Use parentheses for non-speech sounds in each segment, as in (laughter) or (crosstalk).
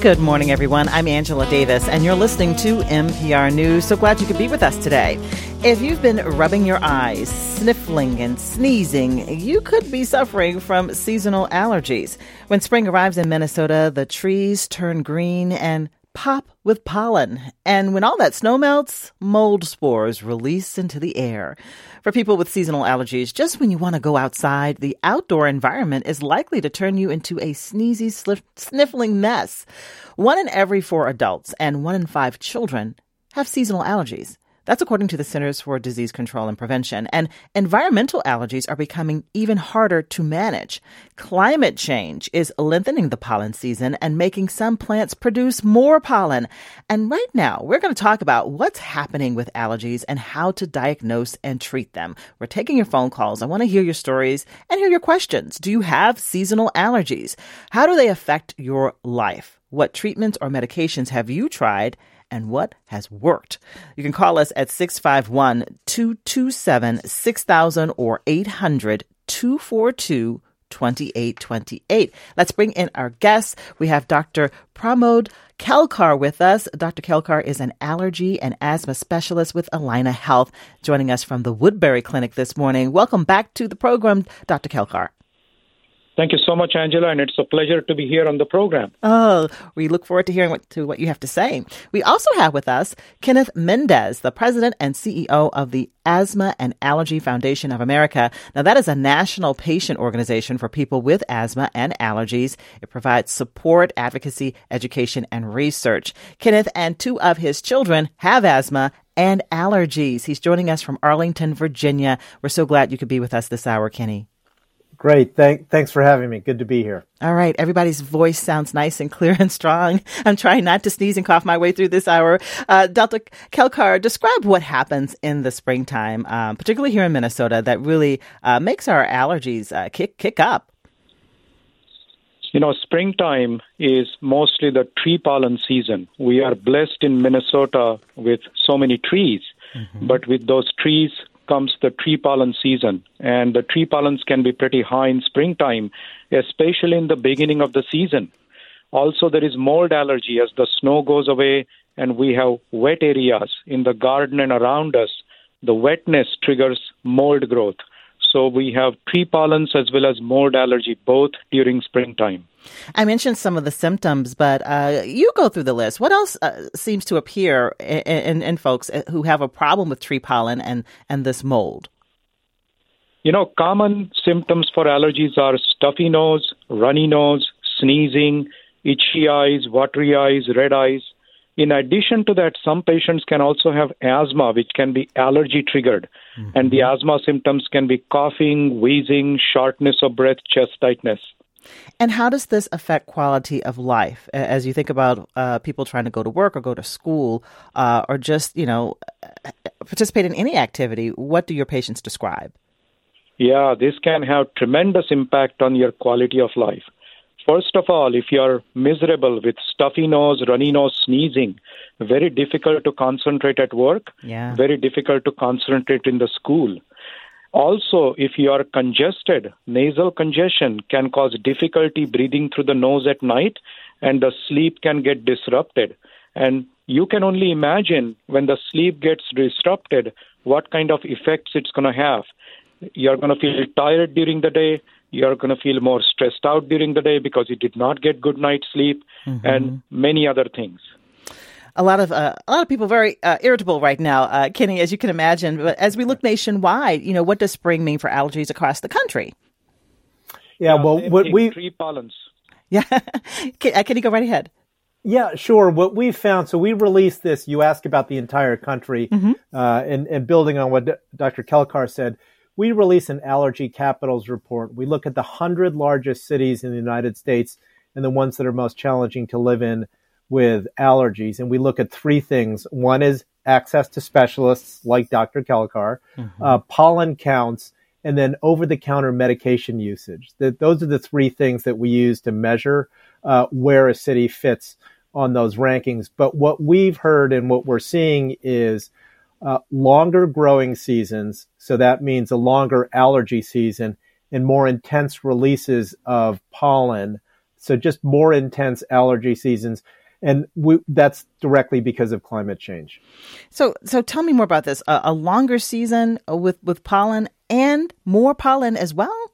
Good morning, everyone. I'm Angela Davis, and you're listening to MPR News. So glad you could be with us today. If you've been rubbing your eyes, sniffling, and sneezing, you could be suffering from seasonal allergies. When spring arrives in Minnesota, the trees turn green and pop with pollen. And when all that snow melts, mold spores release into the air. For people with seasonal allergies, just when you want to go outside, the outdoor environment is likely to turn you into a sneezy, sniffling mess. One in every four adults and one in five children have seasonal allergies. That's according to the Centers for Disease Control and Prevention. And environmental allergies are becoming even harder to manage. Climate change is lengthening the pollen season and making some plants produce more pollen. And right now, we're going to talk about what's happening with allergies and how to diagnose and treat them. We're taking your phone calls. I want to hear your stories and hear your questions. Do you have seasonal allergies? How do they affect your life? What treatments or medications have you tried? And what has worked. You can call us at 651 227 6000 or 800 242 2828. Let's bring in our guests. We have Dr. Pramod Kelkar with us. Dr. Kelkar is an allergy and asthma specialist with Allina Health, joining us from the Woodbury Clinic this morning. Welcome back to the program, Dr. Kelkar. Thank you so much, Angela, and it's a pleasure to be here on the program. Oh, we look forward to hearing what, to what you have to say. We also have with us Kenneth Mendez, the president and CEO of the Asthma and Allergy Foundation of America. Now, that is a national patient organization for people with asthma and allergies. It provides support, advocacy, education, and research. Kenneth and two of his children have asthma and allergies. He's joining us from Arlington, Virginia. We're so glad you could be with us this hour, Kenny. Great. Thank, thanks for having me. Good to be here. All right. Everybody's voice sounds nice and clear (laughs) and strong. I'm trying not to sneeze and cough my way through this hour. Uh, Dr. Kelkar, describe what happens in the springtime, um, particularly here in Minnesota, that really uh, makes our allergies uh, kick kick up. You know, springtime is mostly the tree pollen season. We are blessed in Minnesota with so many trees, mm-hmm. but with those trees comes the tree pollen season, and the tree pollens can be pretty high in springtime, especially in the beginning of the season. Also, there is mold allergy as the snow goes away and we have wet areas in the garden and around us. The wetness triggers mold growth. So we have tree pollens as well as mold allergy both during springtime. I mentioned some of the symptoms, but uh, you go through the list. What else uh, seems to appear in, in, in, folks uh, who have a problem with tree pollen and, and this mold? You know, common symptoms for allergies are stuffy nose, runny nose, sneezing, itchy eyes, watery eyes, red eyes. In addition to that, some patients can also have asthma, which can be allergy triggered. Mm-hmm. And the asthma symptoms can be coughing, wheezing, shortness of breath, chest tightness. And how does this affect quality of life as you think about uh, people trying to go to work or go to school uh, or just, you know, participate in any activity? What do your patients describe? Yeah, this can have tremendous impact on your quality of life. First of all, if you're miserable with stuffy nose, runny nose, sneezing, very difficult to concentrate at work, yeah. very difficult to concentrate in the school. Also, if you are congested, nasal congestion can cause difficulty breathing through the nose at night, and the sleep can get disrupted. And you can only imagine when the sleep gets disrupted what kind of effects it's going to have. You're going to feel tired during the day. You're going to feel more stressed out during the day because you did not get good night's sleep, mm-hmm. and many other things a lot of uh, a lot of people very uh, irritable right now, uh, Kenny, as you can imagine. But as we look nationwide, you know, what does spring mean for allergies across the country? Yeah, well, what we tree pollens. Yeah, (laughs) can, uh, can you go right ahead? Yeah, sure. What we found, so we released this. You ask about the entire country, mm-hmm. uh, and, and building on what D- Dr. Kelkar said, we release an allergy capitals report. We look at the hundred largest cities in the United States and the ones that are most challenging to live in with allergies, and we look at three things. One is access to specialists like Dr. Kelkar, mm-hmm. uh, pollen counts, and then over-the-counter medication usage. That those are the three things that we use to measure uh, where a city fits on those rankings. But what we've heard and what we're seeing is uh, longer growing seasons. So that means a longer allergy season and more intense releases of pollen So just more intense allergy seasons. And we, that's directly because of climate change. So, so tell me more about this. A, a longer season with, with pollen and more pollen as well?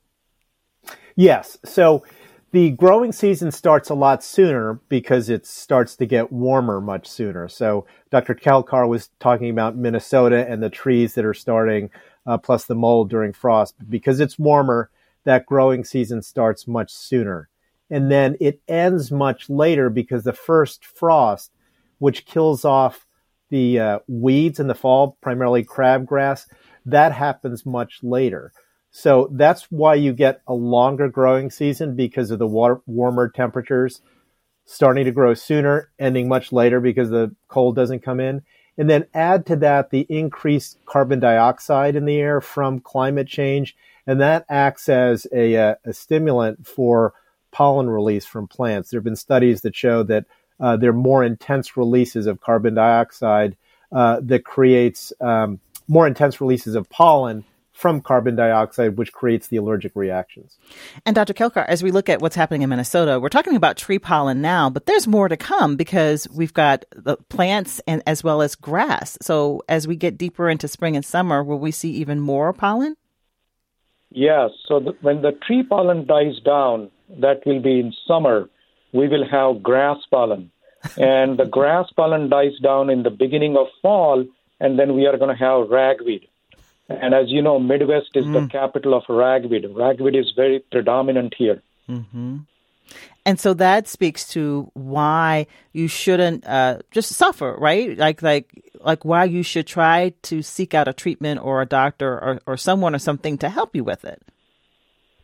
Yes. So the growing season starts a lot sooner because it starts to get warmer much sooner. So Dr. Kalkar was talking about Minnesota and the trees that are starting, uh, plus the mold during frost. Because it's warmer, that growing season starts much sooner. And then it ends much later because the first frost, which kills off the uh, weeds in the fall, primarily crabgrass, that happens much later. So that's why you get a longer growing season because of the warmer temperatures starting to grow sooner, ending much later because the cold doesn't come in. And then add to that the increased carbon dioxide in the air from climate change. And that acts as a, a, a stimulant for pollen release from plants. There have been studies that show that uh, there are more intense releases of carbon dioxide uh, that creates um, more intense releases of pollen from carbon dioxide, which creates the allergic reactions. And Dr. Kelkar, as we look at what's happening in Minnesota, we're talking about tree pollen now, but there's more to come because we've got the plants and as well as grass. So as we get deeper into spring and summer, will we see even more pollen? Yes. So the, when the tree pollen dies down, that will be in summer, we will have grass pollen. and the grass pollen dies down in the beginning of fall, and then we are going to have ragweed. And as you know, Midwest is mm. the capital of ragweed. Ragweed is very predominant here. Mm-hmm. And so that speaks to why you shouldn't uh, just suffer, right? Like, like, like why you should try to seek out a treatment or a doctor or, or someone or something to help you with it.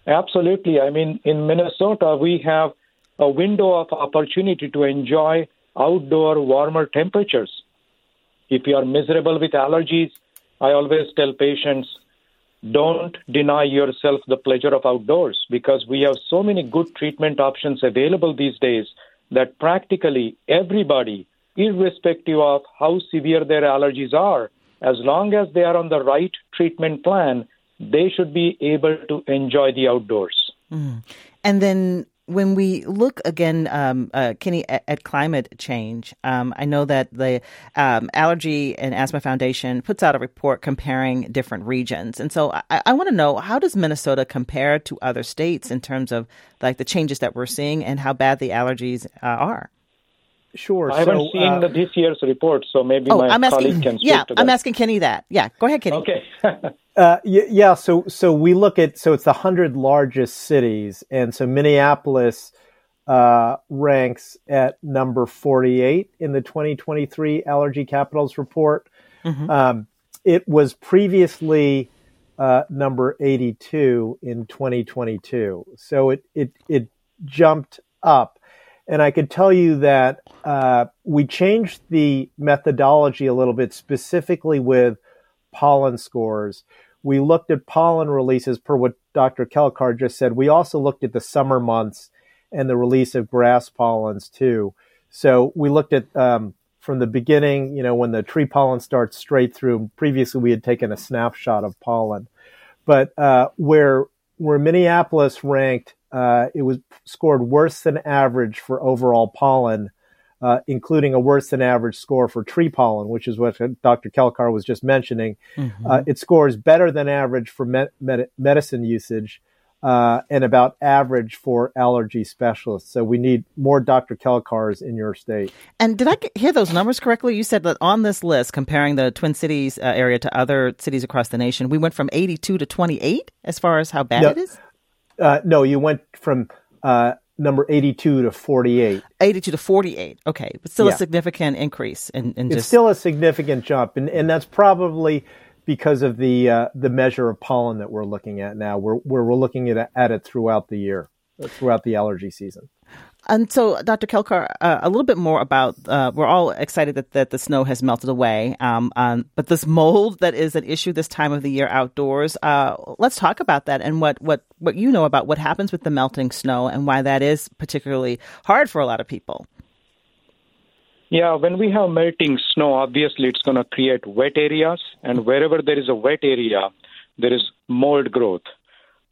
Absolutely. I mean, in Minnesota, we have a window of opportunity to enjoy outdoor warmer temperatures. If you are miserable with allergies, I always tell patients don't deny yourself the pleasure of outdoors because we have so many good treatment options available these days that practically everybody, irrespective of how severe their allergies are, as long as they are on the right treatment plan, they should be able to enjoy the outdoors. Mm. And then when we look again, um, uh, Kenny, at, at, climate change, um, I know that the um, Allergy and Asthma Foundation puts out a report comparing different regions, and so I, I want to know how does Minnesota compare to other states in terms of like the changes that we're seeing and how bad the allergies uh, are. Sure. I haven't so, seen uh, the, this year's report, so maybe oh, my I'm asking, colleague can Yeah, I'm asking Kenny that. Yeah, go ahead, Kenny. Okay. (laughs) uh, yeah, so so we look at so it's the hundred largest cities, and so Minneapolis uh, ranks at number 48 in the 2023 Allergy Capitals report. Mm-hmm. Um, it was previously uh, number 82 in 2022, so it it it jumped up and I could tell you that uh, we changed the methodology a little bit, specifically with pollen scores. We looked at pollen releases per what Dr. Kelkar just said. We also looked at the summer months and the release of grass pollens too. So we looked at um, from the beginning, you know, when the tree pollen starts straight through. Previously, we had taken a snapshot of pollen, but uh, where where Minneapolis ranked uh, it was scored worse than average for overall pollen, uh, including a worse than average score for tree pollen, which is what Dr. Kelkar was just mentioning. Mm-hmm. Uh, it scores better than average for medicine usage. Uh, and about average for allergy specialists. So we need more Dr. Kelkars in your state. And did I hear those numbers correctly? You said that on this list, comparing the Twin Cities uh, area to other cities across the nation, we went from 82 to 28 as far as how bad no, it is? Uh, no, you went from uh, number 82 to 48. 82 to 48. Okay. But still yeah. a significant increase. In, in it's just... still a significant jump. And, and that's probably because of the, uh, the measure of pollen that we're looking at now, where, where we're looking at, at it throughout the year, throughout the allergy season. And so, Dr. Kelkar, uh, a little bit more about uh, we're all excited that, that the snow has melted away, um, um, but this mold that is an issue this time of the year outdoors. Uh, let's talk about that and what, what, what you know about what happens with the melting snow and why that is particularly hard for a lot of people. Yeah, when we have melting snow, obviously it's going to create wet areas, and wherever there is a wet area, there is mold growth.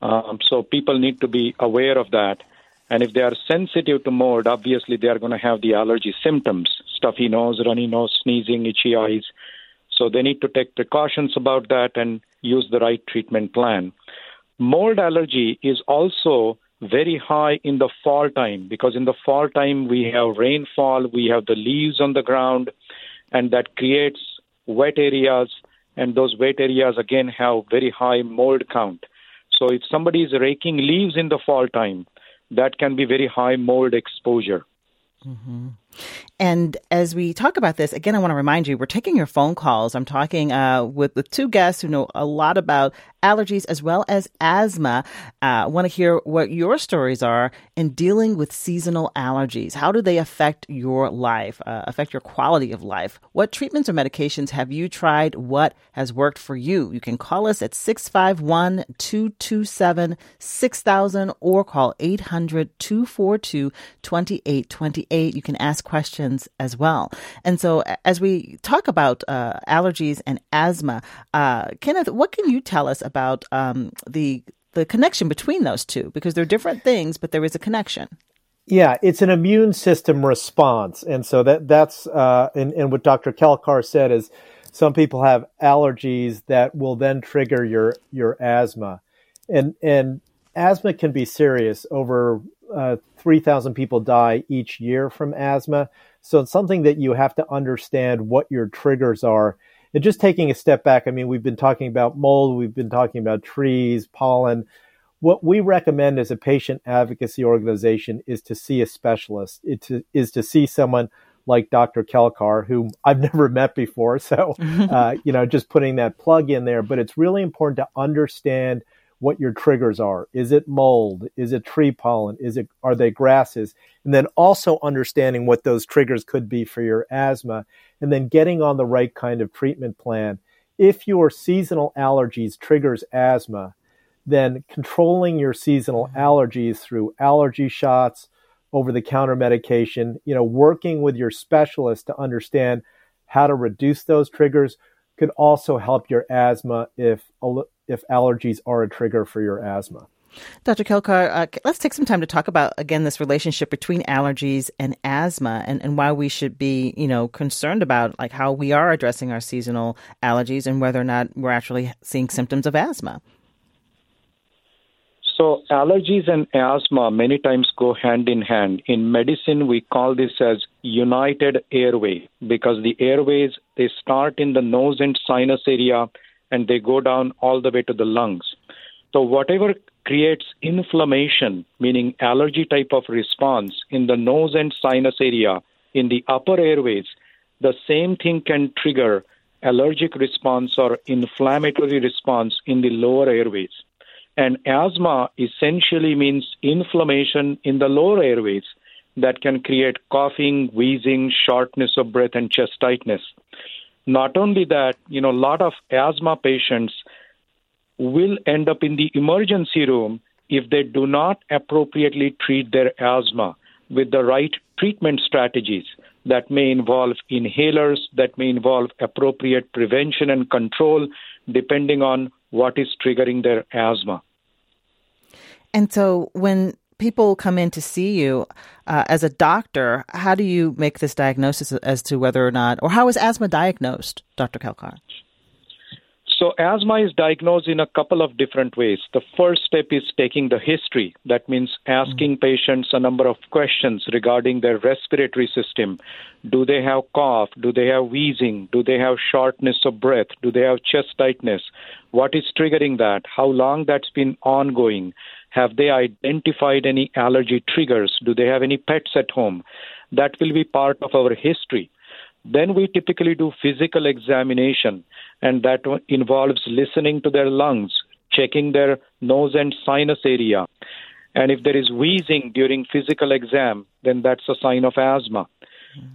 Um, so people need to be aware of that. And if they are sensitive to mold, obviously they are going to have the allergy symptoms stuffy nose, runny nose, sneezing, itchy eyes. So they need to take precautions about that and use the right treatment plan. Mold allergy is also very high in the fall time because in the fall time we have rainfall, we have the leaves on the ground, and that creates wet areas, and those wet areas again have very high mold count. So if somebody is raking leaves in the fall time, that can be very high mold exposure. Mm-hmm. And as we talk about this, again, I want to remind you, we're taking your phone calls. I'm talking uh, with, with two guests who know a lot about allergies as well as asthma. I uh, want to hear what your stories are in dealing with seasonal allergies. How do they affect your life, uh, affect your quality of life? What treatments or medications have you tried? What has worked for you? You can call us at 651 227 6000 or call 800 242 2828. You can ask questions as well. And so, as we talk about uh, allergies and asthma, uh, Kenneth, what can you tell us about um, the the connection between those two? Because they're different things, but there is a connection. Yeah, it's an immune system response, and so that that's uh, and, and what Dr. Kelkar said is some people have allergies that will then trigger your your asthma, and and asthma can be serious. Over uh, 3,000 people die each year from asthma. So it's something that you have to understand what your triggers are. And just taking a step back, I mean, we've been talking about mold, we've been talking about trees, pollen. What we recommend as a patient advocacy organization is to see a specialist, it to, is to see someone like Dr. Kelkar, whom I've (laughs) never met before. So, (laughs) uh, you know, just putting that plug in there. But it's really important to understand – what your triggers are. Is it mold? Is it tree pollen? Is it are they grasses? And then also understanding what those triggers could be for your asthma and then getting on the right kind of treatment plan. If your seasonal allergies triggers asthma, then controlling your seasonal mm-hmm. allergies through allergy shots, over the counter medication, you know, working with your specialist to understand how to reduce those triggers could also help your asthma if if allergies are a trigger for your asthma. Dr. Kelkar, uh, let's take some time to talk about again this relationship between allergies and asthma, and, and why we should be, you know, concerned about like how we are addressing our seasonal allergies and whether or not we're actually seeing symptoms of asthma. So, allergies and asthma many times go hand in hand. In medicine, we call this as united airway because the airways they start in the nose and sinus area and they go down all the way to the lungs. So, whatever creates inflammation, meaning allergy type of response in the nose and sinus area, in the upper airways, the same thing can trigger allergic response or inflammatory response in the lower airways. And asthma essentially means inflammation in the lower airways that can create coughing, wheezing, shortness of breath, and chest tightness. Not only that, you know, a lot of asthma patients will end up in the emergency room if they do not appropriately treat their asthma with the right treatment strategies that may involve inhalers, that may involve appropriate prevention and control, depending on what is triggering their asthma. And so when people come in to see you uh, as a doctor, how do you make this diagnosis as to whether or not, or how is asthma diagnosed, Dr. Kelkar? So, asthma is diagnosed in a couple of different ways. The first step is taking the history. That means asking mm-hmm. patients a number of questions regarding their respiratory system. Do they have cough? Do they have wheezing? Do they have shortness of breath? Do they have chest tightness? What is triggering that? How long that's been ongoing? Have they identified any allergy triggers? Do they have any pets at home? That will be part of our history. Then we typically do physical examination, and that involves listening to their lungs, checking their nose and sinus area. And if there is wheezing during physical exam, then that's a sign of asthma.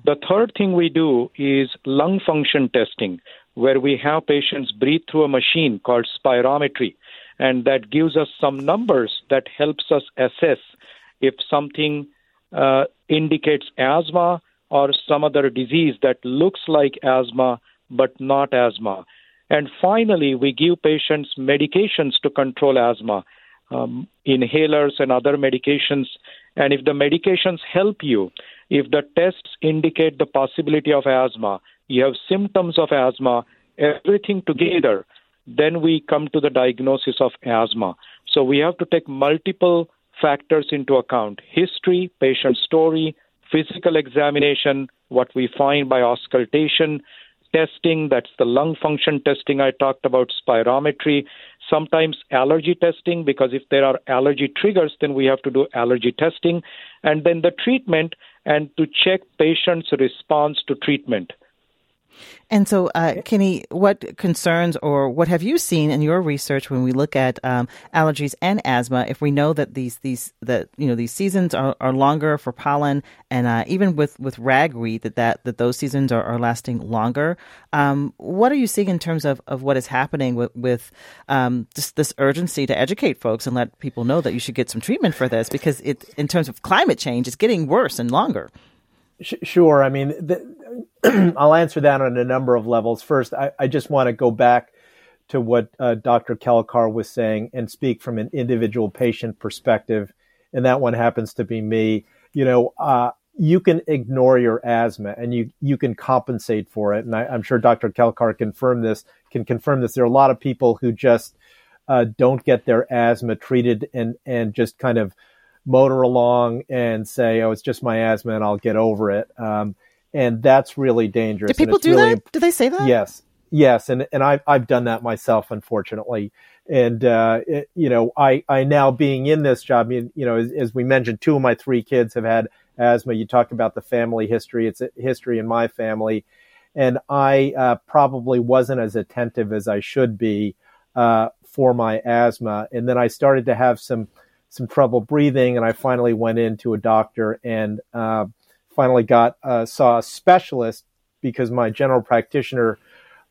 The third thing we do is lung function testing, where we have patients breathe through a machine called spirometry and that gives us some numbers that helps us assess if something uh, indicates asthma or some other disease that looks like asthma but not asthma. And finally, we give patients medications to control asthma, um, inhalers and other medications. And if the medications help you, if the tests indicate the possibility of asthma, you have symptoms of asthma, everything together, then we come to the diagnosis of asthma. So we have to take multiple factors into account history, patient story, physical examination, what we find by auscultation, testing, that's the lung function testing I talked about, spirometry, sometimes allergy testing, because if there are allergy triggers, then we have to do allergy testing, and then the treatment and to check patients' response to treatment. And so, uh, Kenny, what concerns or what have you seen in your research when we look at um, allergies and asthma? If we know that these these that you know these seasons are, are longer for pollen, and uh, even with with ragweed that that, that those seasons are, are lasting longer, um, what are you seeing in terms of, of what is happening with with um, just this urgency to educate folks and let people know that you should get some treatment for this because it in terms of climate change, it's getting worse and longer. Sure. I mean, the, (clears throat) I'll answer that on a number of levels. First, I, I just want to go back to what uh, Dr. Kelekar was saying and speak from an individual patient perspective. And that one happens to be me. You know, uh, you can ignore your asthma and you, you can compensate for it. And I, am sure Dr. Kelekar confirm this, can confirm this. There are a lot of people who just uh, don't get their asthma treated and, and just kind of motor along and say, "Oh, it's just my asthma, and I'll get over it." Um, and that's really dangerous. Do people do really, that? Do they say that? Yes, yes, and and I've I've done that myself, unfortunately. And uh, it, you know, I I now being in this job, you, you know, as, as, we mentioned, two of my three kids have had asthma. You talk about the family history; it's a history in my family, and I uh, probably wasn't as attentive as I should be uh, for my asthma. And then I started to have some some trouble breathing, and I finally went into a doctor and uh, finally got uh, saw a specialist because my general practitioner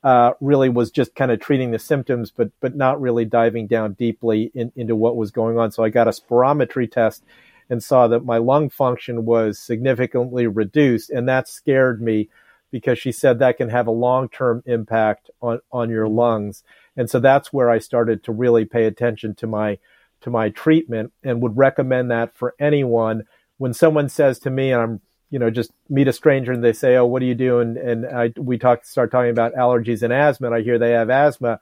uh, really was just kind of treating the symptoms, but but not really diving down deeply in, into what was going on. So I got a spirometry test and saw that my lung function was significantly reduced, and that scared me because she said that can have a long term impact on on your lungs. And so that's where I started to really pay attention to my to my treatment and would recommend that for anyone. When someone says to me, and I'm, you know, just meet a stranger and they say, "Oh, what do you do?" and and I, we talk start talking about allergies and asthma, and I hear they have asthma.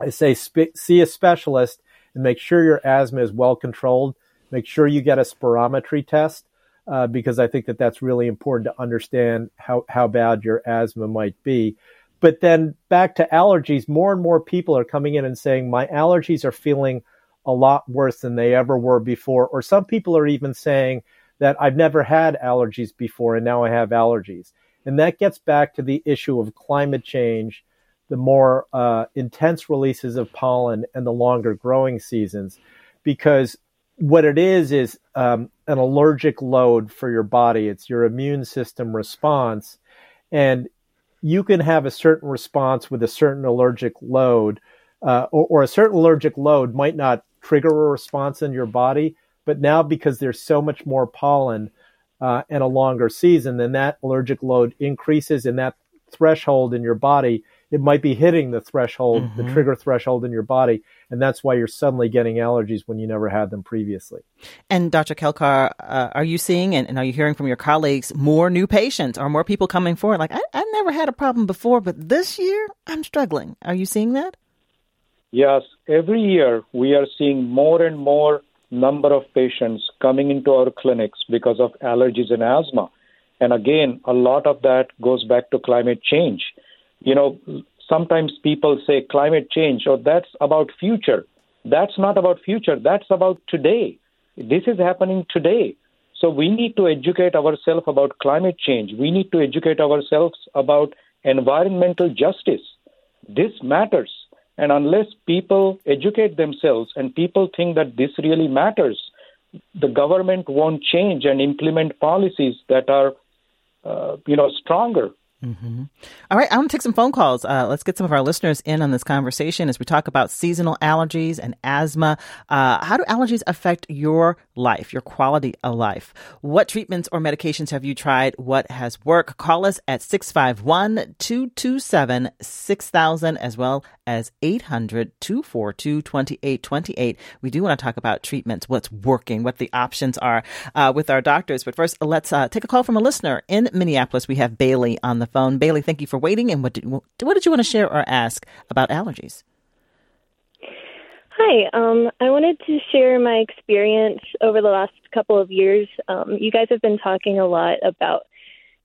I say, see a specialist and make sure your asthma is well controlled. Make sure you get a spirometry test uh, because I think that that's really important to understand how how bad your asthma might be. But then back to allergies, more and more people are coming in and saying my allergies are feeling a lot worse than they ever were before. Or some people are even saying that I've never had allergies before and now I have allergies. And that gets back to the issue of climate change, the more uh, intense releases of pollen and the longer growing seasons. Because what it is is um, an allergic load for your body, it's your immune system response. And you can have a certain response with a certain allergic load. Uh, or, or, a certain allergic load might not trigger a response in your body. But now, because there's so much more pollen uh, and a longer season, then that allergic load increases, and that threshold in your body, it might be hitting the threshold, mm-hmm. the trigger threshold in your body, and that's why you're suddenly getting allergies when you never had them previously. And Dr. Kelekar, uh, are you seeing and, and, are you hearing from your colleagues more new patients or more people coming forward? Like, I, I never had a problem before, but this year I'm struggling. Are you seeing that? Yes, every year we are seeing more and more number of patients coming into our clinics because of allergies and asthma. And again, a lot of that goes back to climate change. You know, sometimes people say climate change, or that's about future. That's not about future. That's about today. This is happening today. So we need to educate ourselves about climate change. We need to educate ourselves about environmental justice. This matters. And unless people educate themselves and people think that this really matters, the government won't change and implement policies that are, uh, you know, stronger. Mm-hmm. All right, I want to take some phone calls. Uh, let's get some of our listeners in on this conversation as we talk about seasonal allergies and asthma. Uh, how do allergies affect your life, your quality of life? What treatments or medications have you tried? What has worked? Call us at 651 227 6000 as well as 800 242 2828. We do want to talk about treatments, what's working, what the options are uh, with our doctors. But first, let's uh, take a call from a listener in Minneapolis. We have Bailey on the phone. Bailey, thank you for waiting. And what did, what did you want to share or ask about allergies? Hi, um, I wanted to share my experience over the last couple of years. Um, you guys have been talking a lot about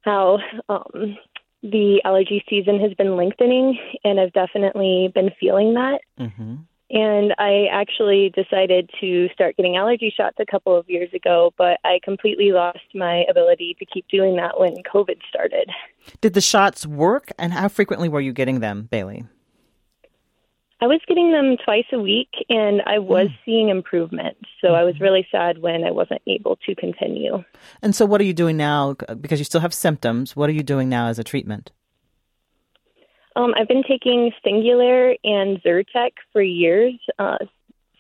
how um, the allergy season has been lengthening, and I've definitely been feeling that. Mm-hmm. And I actually decided to start getting allergy shots a couple of years ago, but I completely lost my ability to keep doing that when COVID started. Did the shots work, and how frequently were you getting them, Bailey? I was getting them twice a week and I was mm. seeing improvement. So. I was mm-hmm. really sad when I wasn't able to continue. And so, what are you doing now? Because you still have symptoms. What are you doing now as a treatment? Um, I've been taking Singulair and Zyrtec for years. Uh,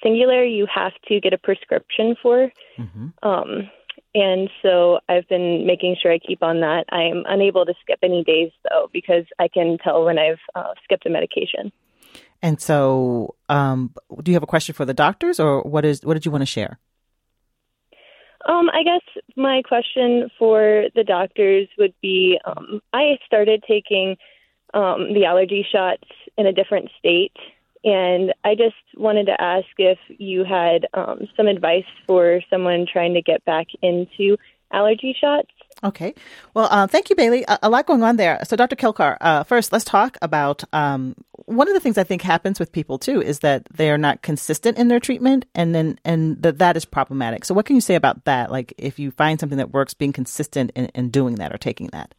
Singulair, you have to get a prescription for. Mm-hmm. Um, and so I've been making sure I keep on that. I'm unable to skip any days, though, because I can tell when I've uh, skipped a medication. And so, um, do you have a question for the doctors, or what is what did you want to share? Um, I guess my question for the doctors would be: um, I started taking um, the allergy shots in a different state, and I just wanted to ask if you had um, some advice for someone trying to get back into allergy shots. Okay. Well, uh, thank you, Bailey. A, a, lot going on there. So, Dr. Kelkar, uh, first, let's talk about um, one of the things I think happens with people too is that they are not consistent in their treatment, and then and that that is problematic. So, what can you say about that? Like, if you find something that works, being consistent in, in doing that or taking that.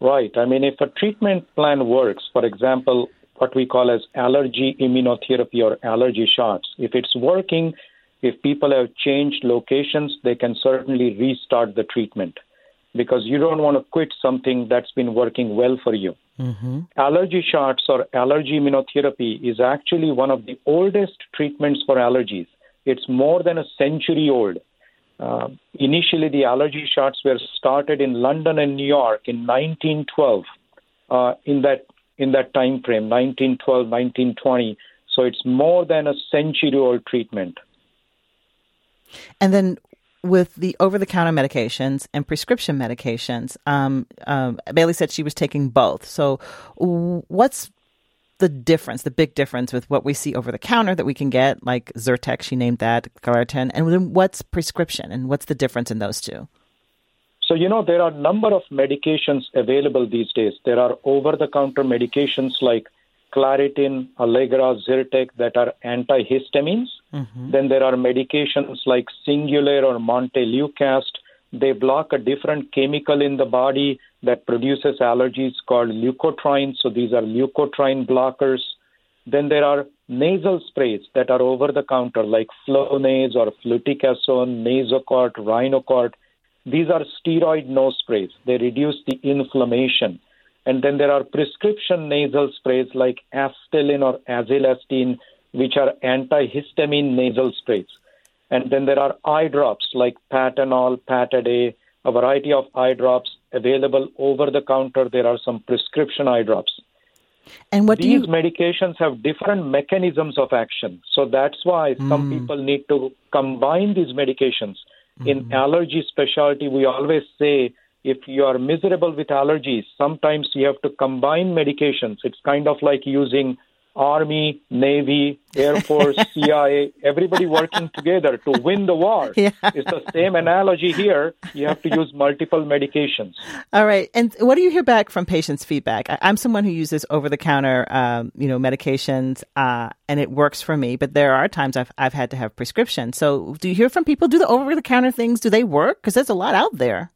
Right. I mean, if a treatment plan works, for example, what we call as allergy immunotherapy or allergy shots, if it's working if people have changed locations, they can certainly restart the treatment because you don't want to quit something that's been working well for you. Mm-hmm. Allergy shots or allergy immunotherapy is actually one of the oldest treatments for allergies. It's more than a century old. Uh, initially, the allergy shots were started in London and New York in 1912. Uh, in that in that time frame, 1912, 1920. So it's more than a century old treatment. And then with the over the counter medications and prescription medications, um, um, Bailey said she was taking both. So, what's the difference, the big difference with what we see over the counter that we can get, like Zyrtec, she named that, Claritin, and then what's prescription and what's the difference in those two? So, you know, there are a number of medications available these days. There are over the counter medications like Claritin, Allegra, Zyrtec that are antihistamines. Mm-hmm. Then there are medications like Singulair or Montelukast. They block a different chemical in the body that produces allergies called leukotrienes. So these are leukotriene blockers. Then there are nasal sprays that are over the counter like Flonase or fluticasone, Nasacort, Rhinocort. These are steroid nose sprays. They reduce the inflammation. And then there are prescription nasal sprays like Astelin or Azelastine, which are antihistamine nasal sprays. And then there are eye drops like Patanol, Pataday, a variety of eye drops available over the counter. There are some prescription eye drops. And what these you... medications have different mechanisms of action. So that's why mm. some people need to combine these medications. Mm. In allergy specialty, we always say if you are miserable with allergies, sometimes you have to combine medications. It's kind of like using Army, Navy, Air Force, (laughs) CIA, everybody working together to win the war. (laughs) Yeah. It's the same analogy here. You have to use multiple medications. All right. And what do you hear back from patients' feedback? I, am someone who uses over-the-counter, um, you know, medications, uh, and it works for me. But there are times I've I've had to have prescriptions. So, do you hear from people? Do the over-the-counter things? Do they work? Because there's a lot out there.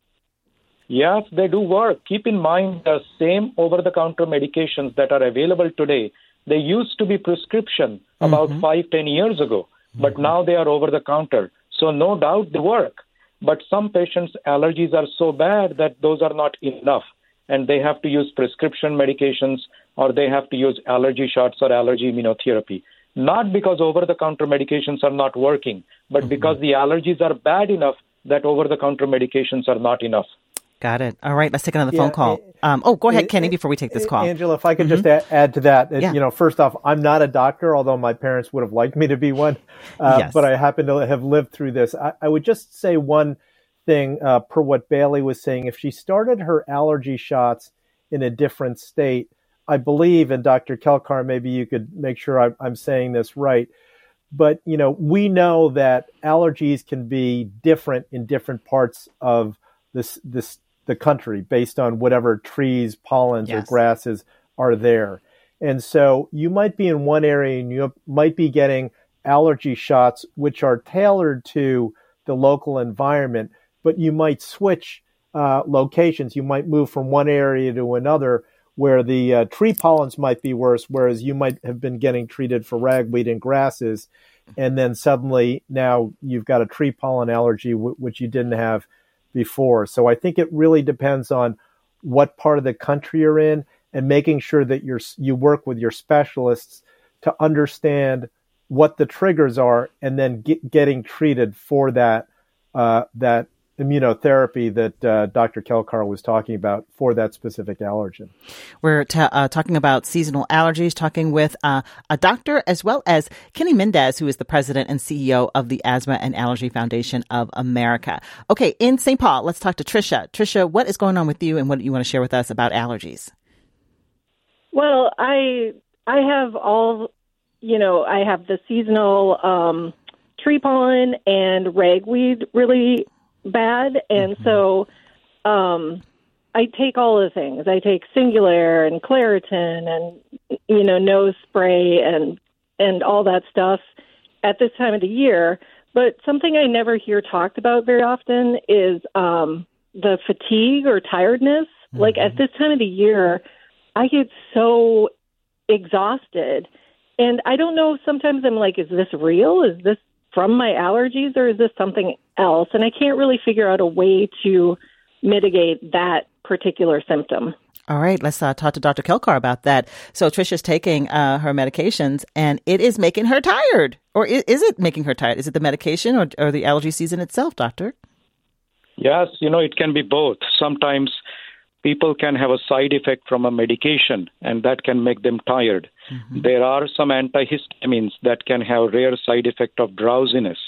Yes, they do work. Keep in mind the same over the counter medications that are available today. They used to be prescription about mm-hmm. five, ten years ago, but mm-hmm. now they are over the counter. So, no doubt they work. But some patients' allergies are so bad that those are not enough, and they have to use prescription medications or they have to use allergy shots or allergy immunotherapy. Not because over the counter medications are not working, but mm-hmm. because the allergies are bad enough that over the counter medications are not enough. Got it. All right, let's take another yeah, phone call. Um, oh, go ahead, Kenny, before we take this call. Angela, if I could mm-hmm. just add to that, yeah. you know, first off, I'm not a doctor, although my parents would have liked me to be one, (laughs) uh, yes. but I happen to have lived through this. I, I would just say one thing uh, per what Bailey was saying. If she started her allergy shots in a different state, I believe, and Dr. Kelkar, maybe you could make sure I, I'm saying this right, but you know, we know that allergies can be different in different parts of this this the country based on whatever trees, pollens, yes. or grasses are there. And so you might be in one area and you might be getting allergy shots, which are tailored to the local environment, but you might switch uh, locations. You might move from one area to another where the uh, tree pollens might be worse, whereas you might have been getting treated for ragweed and grasses. And then suddenly now you've got a tree pollen allergy, w- which you didn't have before. So I think it really depends on what part of the country you're in and making sure that you're you work with your specialists to understand what the triggers are and then get, getting treated for that uh, that immunotherapy that uh, Dr. Kelkar was talking about for that specific allergen. We're t- uh, talking about seasonal allergies, talking with uh, a doctor as well as Kenny Mendez, who is the president and CEO of the Asthma and Allergy Foundation of America. Okay, in St. Paul, let's talk to Trisha. Trisha, what is going on with you and what do you want to share with us about allergies? Well, I I have all, you know, I have the seasonal um, tree pollen and ragweed really bad, and mm-hmm. so um, I take all the things. I take Singulair and Claritin and you know nose spray and and all that stuff at this time of the year. But something I never hear talked about very often is um, the fatigue or tiredness. Mm-hmm. Like at this time of the year, I get so exhausted. And I don't know, sometimes I'm like, is this real? Is this from my allergies or is this something else? And I can't really figure out a way to mitigate that particular symptom. All right, let's uh, talk to Dr. Kelkar about that. So Trisha's taking uh, her medications, and it is making her tired. Or is, is it making her tired? Is it the medication or, or the allergy season itself, doctor? Yes, you know, it can be both. Sometimes people can have a side effect from a medication, and that can make them tired. Mm-hmm. There are some antihistamines that can have rare side effect of drowsiness.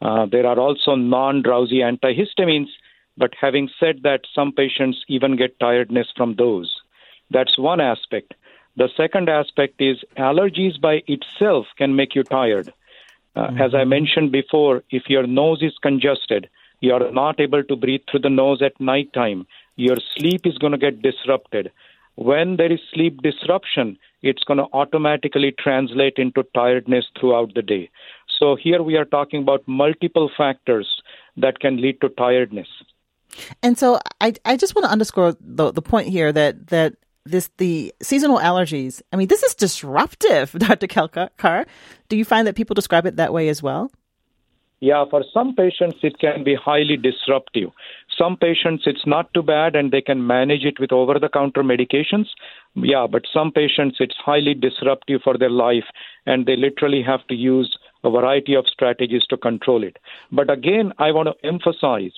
Uh, there are also non-drowsy antihistamines, but having said that, some patients even get tiredness from those. That's one aspect. The second aspect is allergies by itself can make you tired. Uh, mm-hmm. As I mentioned before, if your nose is congested, you are not able to breathe through the nose at night time, your sleep is going to get disrupted. When there is sleep disruption, it's going to automatically translate into tiredness throughout the day. So here we are talking about multiple factors that can lead to tiredness. And so I, I just want to underscore the, the point here that, that this the seasonal allergies. I mean, this is disruptive, (laughs) Dr. Kelkar. Do you find that people describe it that way as well? Yeah, for some patients, it can be highly disruptive. Some patients, it's not too bad and they can manage it with over the counter medications. Yeah, but some patients, it's highly disruptive for their life and they literally have to use a variety of strategies to control it. But again, I want to emphasize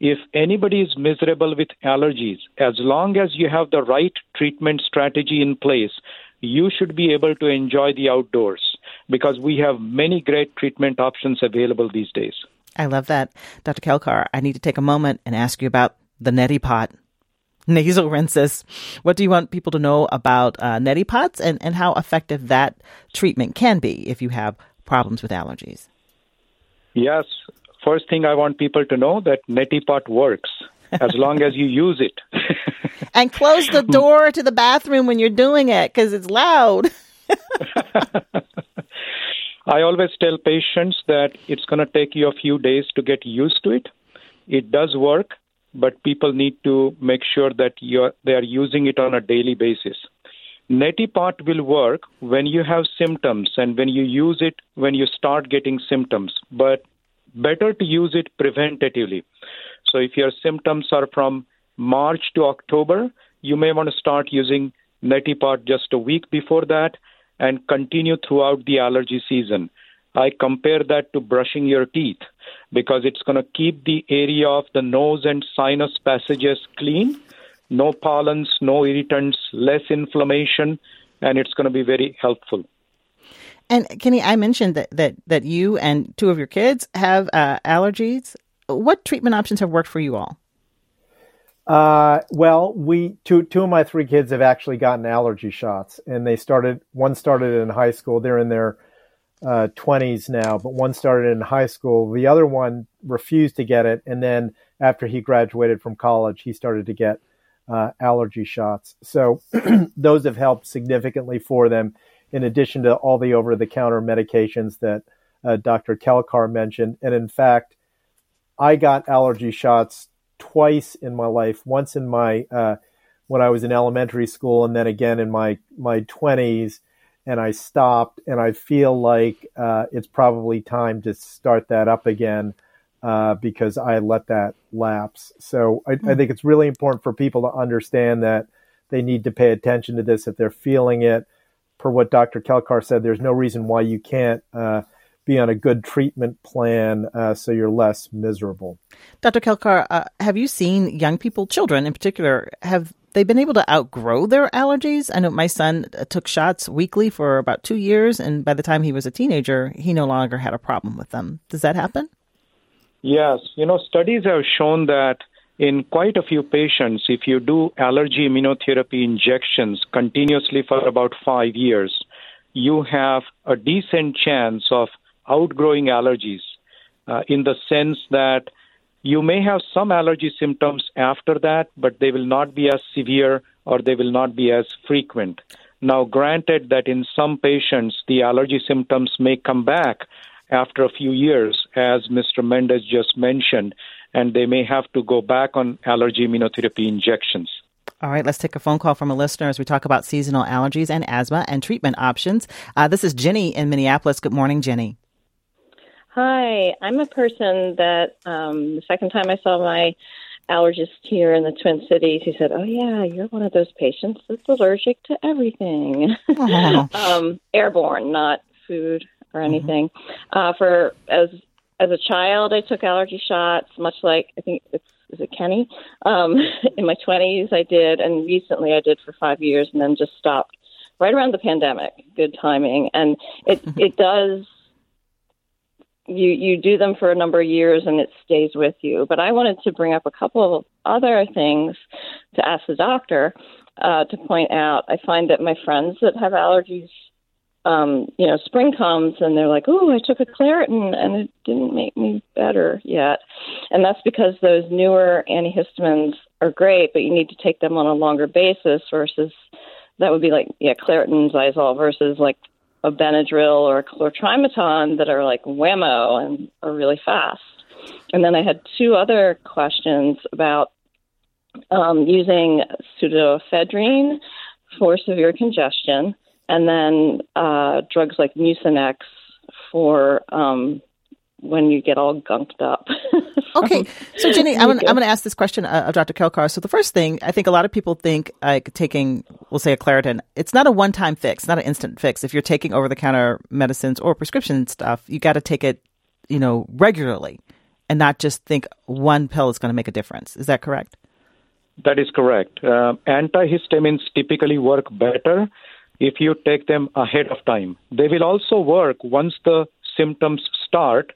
if anybody is miserable with allergies, as long as you have the right treatment strategy in place, you should be able to enjoy the outdoors because we have many great treatment options available these days. I love that. Dr. Kelkar, I need to take a moment and ask you about the neti pot (laughs) nasal rinses. What do you want people to know about uh, neti pots and, and how effective that treatment can be if you have problems with allergies? Yes. First thing I want people to know that neti pot works as long as you use it. (laughs) and close the door to the bathroom when you're doing it because it's loud. (laughs) I always tell patients that it's going to take you a few days to get used to it. It does work, but people need to make sure that you're, they are using it on a daily basis. Neti pot will work when you have symptoms and when you use it when you start getting symptoms, but better to use it preventatively. So if your symptoms are from March to October, you may want to start using neti pot just a week before that and continue throughout the allergy season. I compare that to brushing your teeth. because it's going to keep the area of the nose and sinus passages clean. No pollens, no irritants, less inflammation, and it's going to be very helpful. And Kenny, I mentioned that, that, that you and two of your kids have uh, allergies. What treatment options have worked for you all? Uh, well, we two two of my three kids have actually gotten allergy shots, and they started. One started in high school. They're in their uh, twenties uh, now, but one started in high school. The other one refused to get it, and then after he graduated from college, he started to get uh, allergy shots. So (clears throat) those have helped significantly for them. In addition to all the over-the-counter medications that uh, Dr. Kelkar mentioned, and in fact, I got allergy shots twice in my life. Once in my uh, when I was in elementary school, and then again in my my twenties. And I stopped, and I feel like uh, it's probably time to start that up again uh, because I let that lapse. So I, I think it's really important for people to understand that they need to pay attention to this if they're feeling it. Per what Dr. Kelkar said, there's no reason why you can't uh, be on a good treatment plan uh, so you're less miserable. Dr. Kelkar, uh, have you seen young people, children in particular, have they been able to outgrow their allergies? I know my son uh, took shots weekly for about two years, and by the time he was a teenager, he no longer had a problem with them. Does that happen? Yes. You know, studies have shown that in quite a few patients, if you do allergy immunotherapy injections continuously for about five years, you have a decent chance of outgrowing allergies uh, in the sense that you may have some allergy symptoms after that, but they will not be as severe or they will not be as frequent. Now, granted that in some patients the allergy symptoms may come back after a few years, as Mr. Mendez just mentioned, and they may have to go back on allergy immunotherapy injections. All right, let's take a phone call from a listener as we talk about seasonal allergies and asthma and treatment options. Uh, this is Jenny in Minneapolis. Good morning, Jenny. Hi, I'm a person that um, the second time I saw my allergist here in the Twin Cities, he said, "Oh yeah, you're one of those patients that's allergic to everything, (laughs) um, airborne, not food or mm-hmm. anything." Mm-hmm. Uh, for as as a child, I took allergy shots, much like I think it's is it Kenny. Um, (laughs) in my twenties, I did, and recently I did for five years, and then just stopped right around the pandemic. Good timing, and it it does you you do them for a number of years and it stays with you. But I wanted to bring up a couple of other things to ask the doctor uh, to point out. I find that my friends that have allergies, um, you know, spring comes and they're like, "Oh, I took a Claritin and it didn't make me better yet," and that's because those newer antihistamines are great, but you need to take them on a longer basis versus that would be like yeah, Claritin, Xyzal versus like a Benadryl or a Chlor-Trimeton that are like whammo and are really fast. And then I had two other questions about um, using pseudoephedrine for severe congestion, and then uh, drugs like Mucinex for um, when you get all gunked up. (laughs) okay, so Jenny, I'm gonna, I'm to ask this question uh, of Dr. Kelkar. So the first thing, I think a lot of people think like taking, we'll say a Claritin, it's not a one time fix, not an instant fix. If you're taking over the counter medicines or prescription stuff, you got to take it, you know, regularly, and not just think one pill is going to make a difference. Is that correct? That is correct. Uh, antihistamines typically work better if you take them ahead of time. They will also work once the symptoms start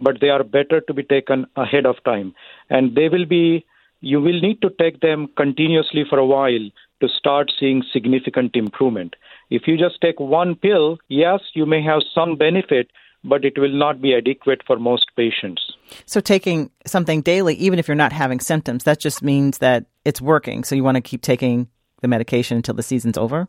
but they are better to be taken ahead of time. And they will be, you will need to take them continuously for a while to start seeing significant improvement. If you just take one pill, yes, you may have some benefit, but it will not be adequate for most patients. So, taking something daily, even if you're not having symptoms, that just means that it's working. So, you want to keep taking the medication until the season's over?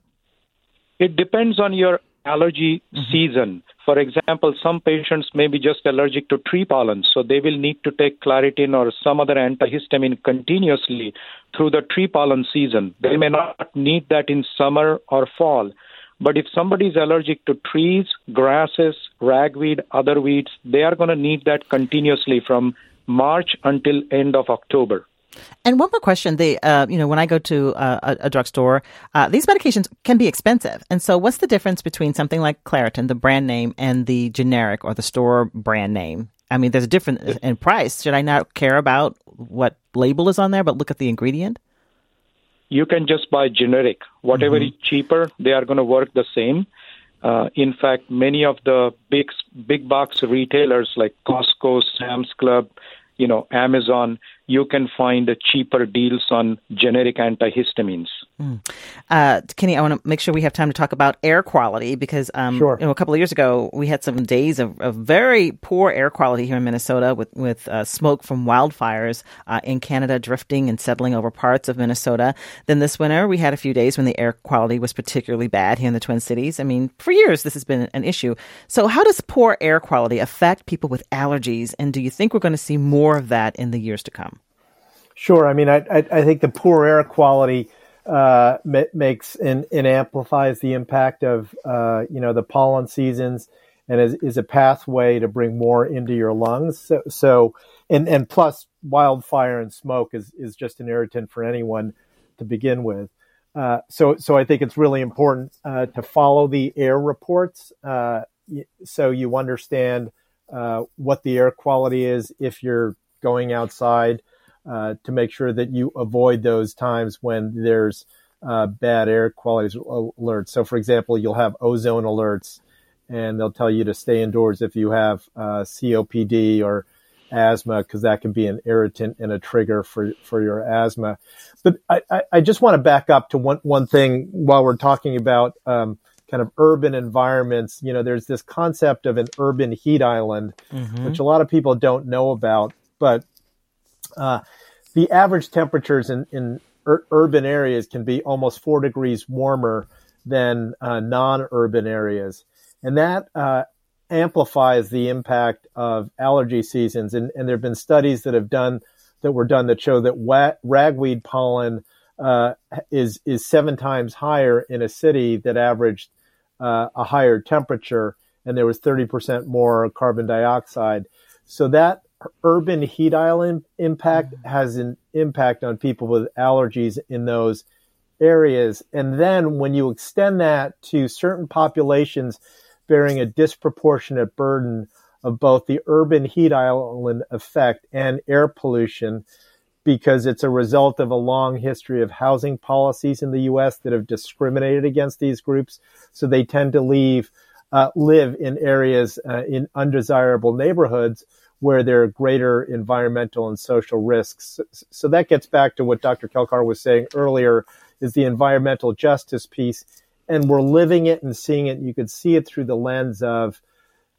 It depends on your allergy mm-hmm. season. For example, some patients may be just allergic to tree pollen, so they will need to take Claritin or some other antihistamine continuously through the tree pollen season. They may not need that in summer or fall. But if somebody is allergic to trees, grasses, ragweed, other weeds, they are going to need that continuously from March until end of October. And one more question: the uh, you know when I go to uh, a, a drugstore, uh, these medications can be expensive, and so what's the difference between something like Claritin, the brand name, and the generic or the store brand name? I mean, there's a difference in price. Should I not care about what label is on there, but look at the ingredient? You can just buy generic. Whatever mm-hmm. is cheaper, they are going to work the same. Uh, in fact, many of the big big box retailers like Costco, Sam's Club, you know, Amazon, you can find cheaper deals on generic antihistamines. Mm. Uh, Kenny, I want to make sure we have time to talk about air quality because um, sure. you know, a couple of years ago we had some days of, of very poor air quality here in Minnesota with with uh, smoke from wildfires uh, in Canada drifting and settling over parts of Minnesota. Then this winter we had a few days when the air quality was particularly bad here in the Twin Cities. I mean, for years this has been an issue. So, how does poor air quality affect people with allergies, and do you think we're going to see more of that in the years to come? Sure. I mean, I, I, I think the poor air quality uh, makes and, and, amplifies the impact of uh, you know the pollen seasons and is, is, a pathway to bring more into your lungs. So, so, and and plus wildfire and smoke is is just an irritant for anyone to begin with. Uh, so so I think it's really important uh, to follow the air reports uh, so you understand uh, what the air quality is if you're going outside uh, to make sure that you avoid those times when there's uh, bad air quality alerts. So, for example, you'll have ozone alerts, and they'll tell you to stay indoors if you have uh, COPD or asthma, because that can be an irritant and a trigger for, for your asthma. But I, I, I just want to back up to one, one thing while we're talking about um, kind of urban environments. You know, there's this concept of an urban heat island, mm-hmm. which a lot of people don't know about, but uh, the average temperatures in, in ur- urban areas can be almost four degrees warmer than uh, non-urban areas, and that uh, amplifies the impact of allergy seasons. And, and, there have been studies that have done that were done that show that ragweed pollen uh, is is seven times higher in a city that averaged uh, a higher temperature, and there was thirty percent more carbon dioxide. So that urban heat island impact mm-hmm. has an impact on people with allergies in those areas. And then when you extend that to certain populations bearing a disproportionate burden of both the urban heat island effect and air pollution, because it's a result of a long history of housing policies in the U.S. that have discriminated against these groups. So they tend to leave, uh, live in areas uh, in undesirable neighborhoods where there are greater environmental and social risks. So that gets back to what Dr. Kelkar was saying earlier is the environmental justice piece. And we're living it and seeing it. You could see it through the lens of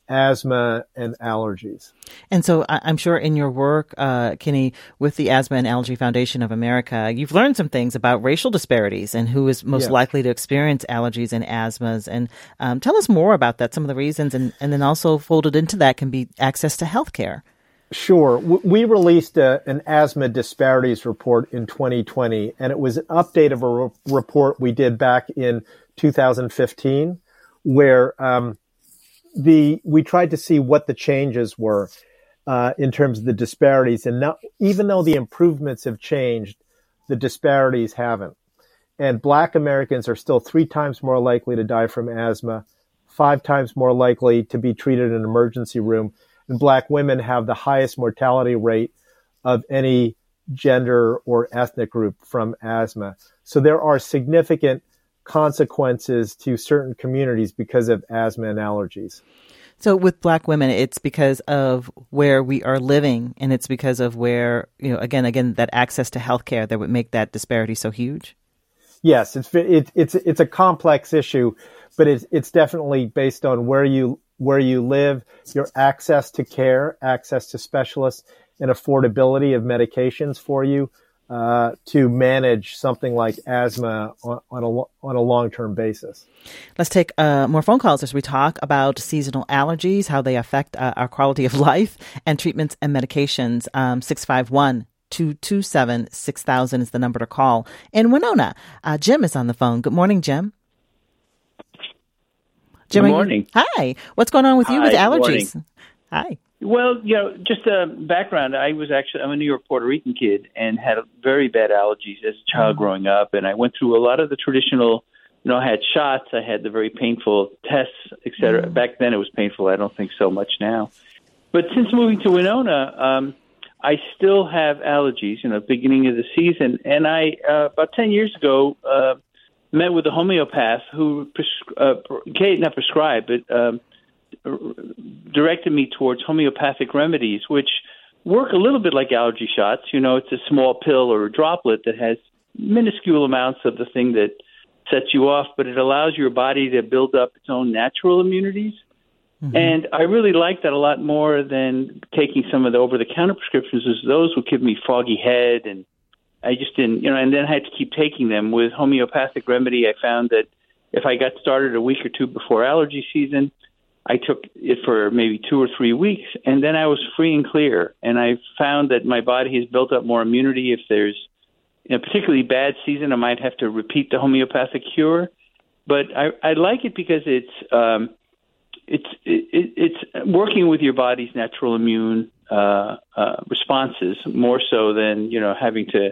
asthma and allergies. And so I'm sure in your work, uh, Kenny, with the Asthma and Allergy Foundation of America, you've learned some things about racial disparities and who is most yes. likely to experience allergies and asthmas. And um, tell us more about that, some of the reasons, and, and then also folded into that can be access to health care. Sure. We released a, an asthma disparities report in 2020, and it was an update of a re- report we did back in 2015, where um, the we tried to see what the changes were uh, in terms of the disparities, and not, even though the improvements have changed, the disparities haven't. And Black Americans are still three times more likely to die from asthma, five times more likely to be treated in an emergency room, and Black women have the highest mortality rate of any gender or ethnic group from asthma. So there are significant consequences to certain communities because of asthma and allergies. So with black women, it's because of where we are living and it's because of where, you know, again, again, that access to healthcare that would make that disparity so huge. Yes, it's, it, it's, it's a complex issue, but it's, it's definitely based on where you, where you live, your access to care, access to specialists and affordability of medications for you uh, to manage something like asthma on, on a on a long term basis. Let's take uh, more phone calls as we talk about seasonal allergies, how they affect uh, our quality of (laughs) life, and treatments and medications. Um, six five one. 227 6000 is the number to call. In Winona, uh, Jim is on the phone. Good morning, Jim. Jim, Good morning. You, hi. What's going on with you hi, with allergies? Hi. Well, you know, just a background. I was actually I'm a New York Puerto Rican kid and had very bad allergies as a child mm-hmm. growing up, and I went through a lot of the traditional. You know, I had shots. I had the very painful tests, et cetera. Mm-hmm. Back then, it was painful. I don't think so much now. but since moving to Winona, um, I still have allergies. You know, beginning of the season, and I uh, about ten years ago uh, met with a homeopath who pres- uh, not prescribed, but um, directed me towards homeopathic remedies, which work a little bit like allergy shots. You know, it's a small pill or a droplet that has minuscule amounts of the thing that sets you off, but it allows your body to build up its own natural immunities. Mm-hmm. And I really like that a lot more than taking some of the over the counter prescriptions, as those would give me foggy head and I just didn't, you know, and then I had to keep taking them. With homeopathic remedy, I found that if I got started a week or two before allergy season, I took it for maybe two or three weeks, and then I was free and clear. And I found that my body has built up more immunity. If there's a particularly bad season, I might have to repeat the homeopathic cure. But I, I like it because it's um, it's it, it's working with your body's natural immune uh, uh, responses more so than you know having to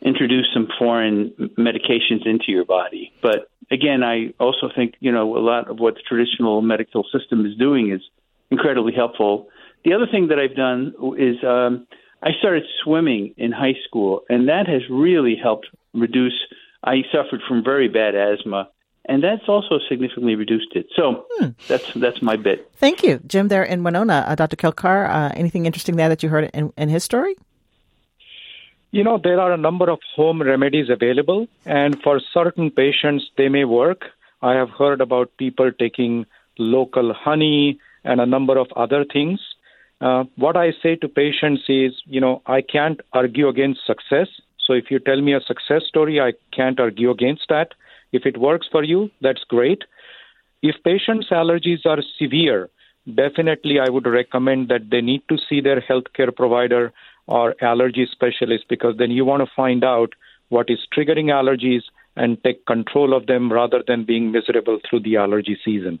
introduce some foreign medications into your body. But again, I also think you know a lot of what the traditional medical system is doing is incredibly helpful. The other thing that I've done is um, I started swimming in high school, and that has really helped reduce. I suffered from very bad asthma, and that's also significantly reduced it. So hmm. that's that's my bit. Thank you, Jim. There in Winona, uh, Dr. Kelkar. Uh, anything interesting there that you heard in, in his story? You know, there are a number of home remedies available, and for certain patients, they may work. I have heard about people taking local honey and a number of other things. Uh, what I say to patients is, you know, I can't argue against success. So if you tell me a success story, I can't argue against that. If it works for you, that's great. If patients' allergies are severe, definitely I would recommend that they need to see their healthcare provider or allergy specialist because then you want to find out what is triggering allergies and take control of them rather than being miserable through the allergy season.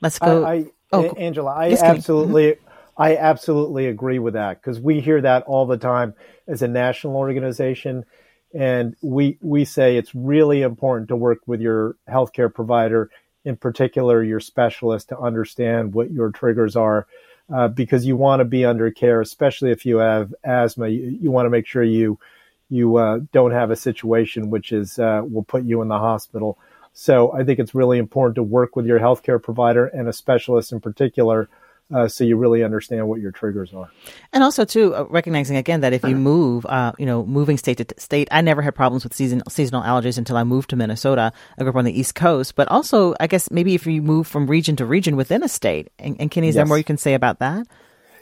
Let's go. I, I, oh, Angela, I absolutely, mm-hmm. I absolutely agree with that because we hear that all the time as a national organization, and we we say it's really important to work with your healthcare provider, in particular your specialist, to understand what your triggers are uh, because you want to be under care, especially if you have asthma. You, you want to make sure you you uh, don't have a situation which is uh, will put you in the hospital. So I think it's really important to work with your healthcare provider and a specialist in particular uh, so you really understand what your triggers are. And also, too, uh, recognizing again that if you (clears throat) move, uh, you know, moving state to state, I never had problems with season, seasonal allergies until I moved to Minnesota. I grew up on the East Coast, but also, I guess maybe if you move from region to region within a state, and, and Kenny, is yes. there more you can say about that?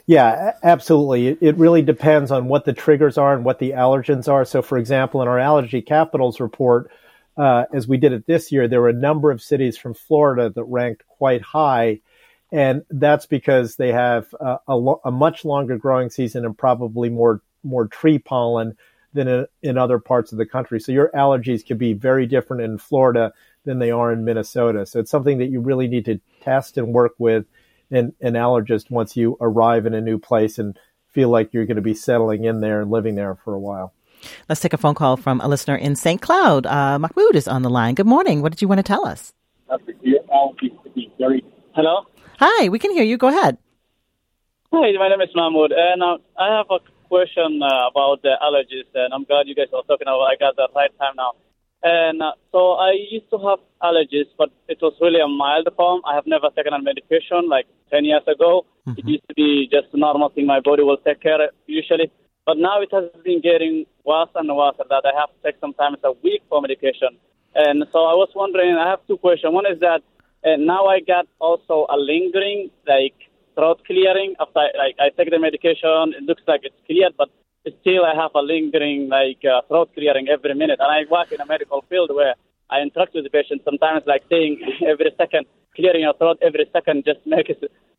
Yeah, absolutely. It, it really depends on what the triggers are and what the allergens are. So, for example, in our allergy capitals report, uh, as we did it this year, there were a number of cities from Florida that ranked quite high and that's because they have a, a, lo- a, much longer growing season and probably more more tree pollen than in, in, other parts of the country. So your allergies could be very different in Florida than they are in Minnesota. So it's something that you really need to test and work with an, an allergist once you arrive in a new place and feel like you're going to be settling in there and living there for a while. Let's take a phone call from a listener in St. Cloud. Uh, Mahmoud is on the line. Good morning. What did you want to tell us? Hello. Hi, we can hear you. Go ahead. Hi, my name is Mahmoud, and uh, I have a question uh, about the allergies, and I'm glad you guys are talking about. I got the right time now. And uh, so I used to have allergies, but it was really a mild form. I have never taken a medication like 10 years ago. Mm-hmm. It used to be just a normal thing my body will take care of usually. But now it has been getting worse and worse that I have to take sometimes a week for medication. And so I was wondering, I have two questions. One is that and now I got also a lingering like throat clearing after I, like I take the medication. It looks like it's cleared, but still I have a lingering like uh, throat clearing every minute. And I work in a medical field where I interact with the patient. Sometimes like saying (laughs) every second, clearing your throat every second just (laughs) makes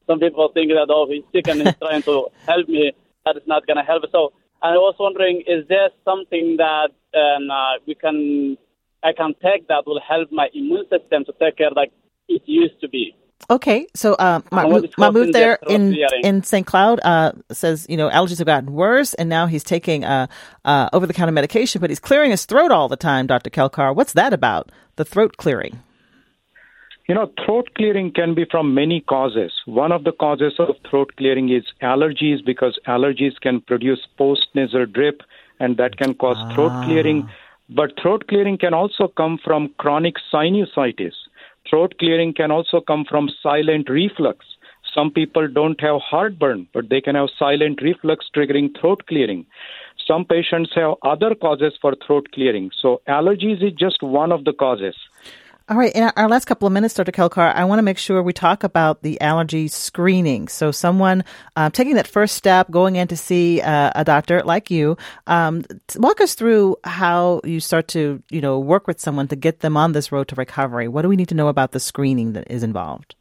some people think that oh he's sick and he's (laughs) trying to help me. That is not going to help. So I was wondering, is there something that um, uh, we can I can take that will help my immune system to take care like it used to be. Okay, so uh, Mahmoud, Mahmoud there in in St. Cloud uh, says you know allergies have gotten worse, and now he's taking uh, uh, over the counter medication, but he's clearing his throat all the time. Dr. Kelkar, what's that about? The throat clearing. You know, throat clearing can be from many causes. One of the causes of throat clearing is allergies because allergies can produce post nasal drip and that can cause ah. throat clearing. But throat clearing can also come from chronic sinusitis. Throat clearing can also come from silent reflux. Some people don't have heartburn, but they can have silent reflux triggering throat clearing. Some patients have other causes for throat clearing. So allergies is just one of the causes. All right. In our last couple of minutes, Dr. Kelkar, I want to make sure we talk about the allergy screening. So, someone uh, taking that first step, going in to see uh, a doctor like you, um, walk us through how you start to, you know, work with someone to get them on this road to recovery. What do we need to know about the screening that is involved?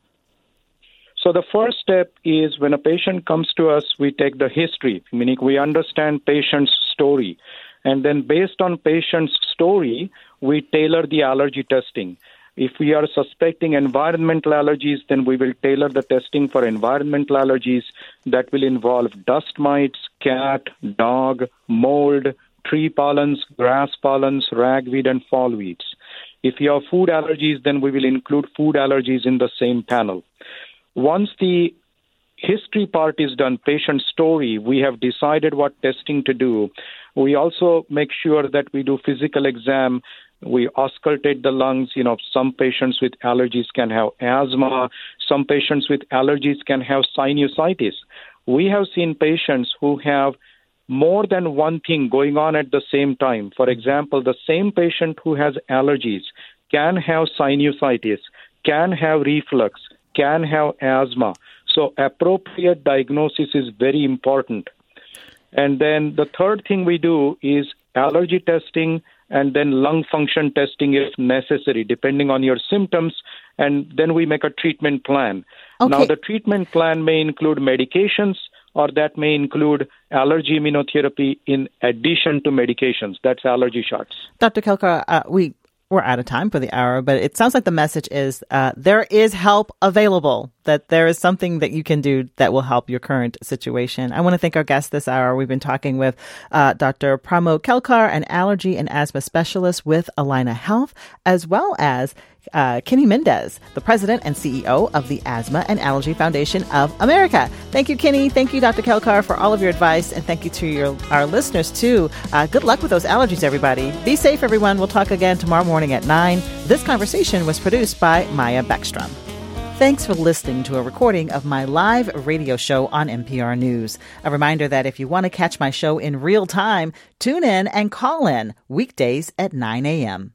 So, the first step is when a patient comes to us, we take the history, meaning we understand patient's story. And then, based on patient's story, we tailor the allergy testing. If we are suspecting environmental allergies, then we will tailor the testing for environmental allergies that will involve dust mites, cat, dog, mold, tree pollens, grass pollens, ragweed, and fall weeds. If you have food allergies, then we will include food allergies in the same panel. Once the history part is done, patient story, we have decided what testing to do. We also make sure that we do physical exam we auscultate the lungs. You know, some patients with allergies can have asthma. Some patients with allergies can have sinusitis. We have seen patients who have more than one thing going on at the same time. For example, the same patient who has allergies can have sinusitis, can have reflux, can have asthma. So, appropriate diagnosis is very important. And then the third thing we do is allergy testing and then lung function testing if necessary, depending on your symptoms. And then we make a treatment plan. Okay. Now, the treatment plan may include medications or that may include allergy immunotherapy in addition to medications. That's allergy shots. Dr. Kelkar, uh, we we're out of time for the hour, but it sounds like the message is uh, there is help available, that there is something that you can do that will help your current situation. I want to thank our guest this hour. We've been talking with uh, Dr. Pramod Kelkar, an allergy and asthma specialist with Allina Health, as well as uh, Kenny Mendez, the president and CEO of the Asthma and Allergy Foundation of America. Thank you, Kenny. Thank you, Dr. Kelkar, for all of your advice, and thank you to your our listeners too. Uh, good luck with those allergies, everybody. Be safe, everyone. We'll talk again tomorrow morning at nine. This conversation was produced by Maya Beckstrom. Thanks for listening to a recording of my live radio show on MPR News. A reminder that if you want to catch my show in real time, tune in and call in weekdays at 9 a.m.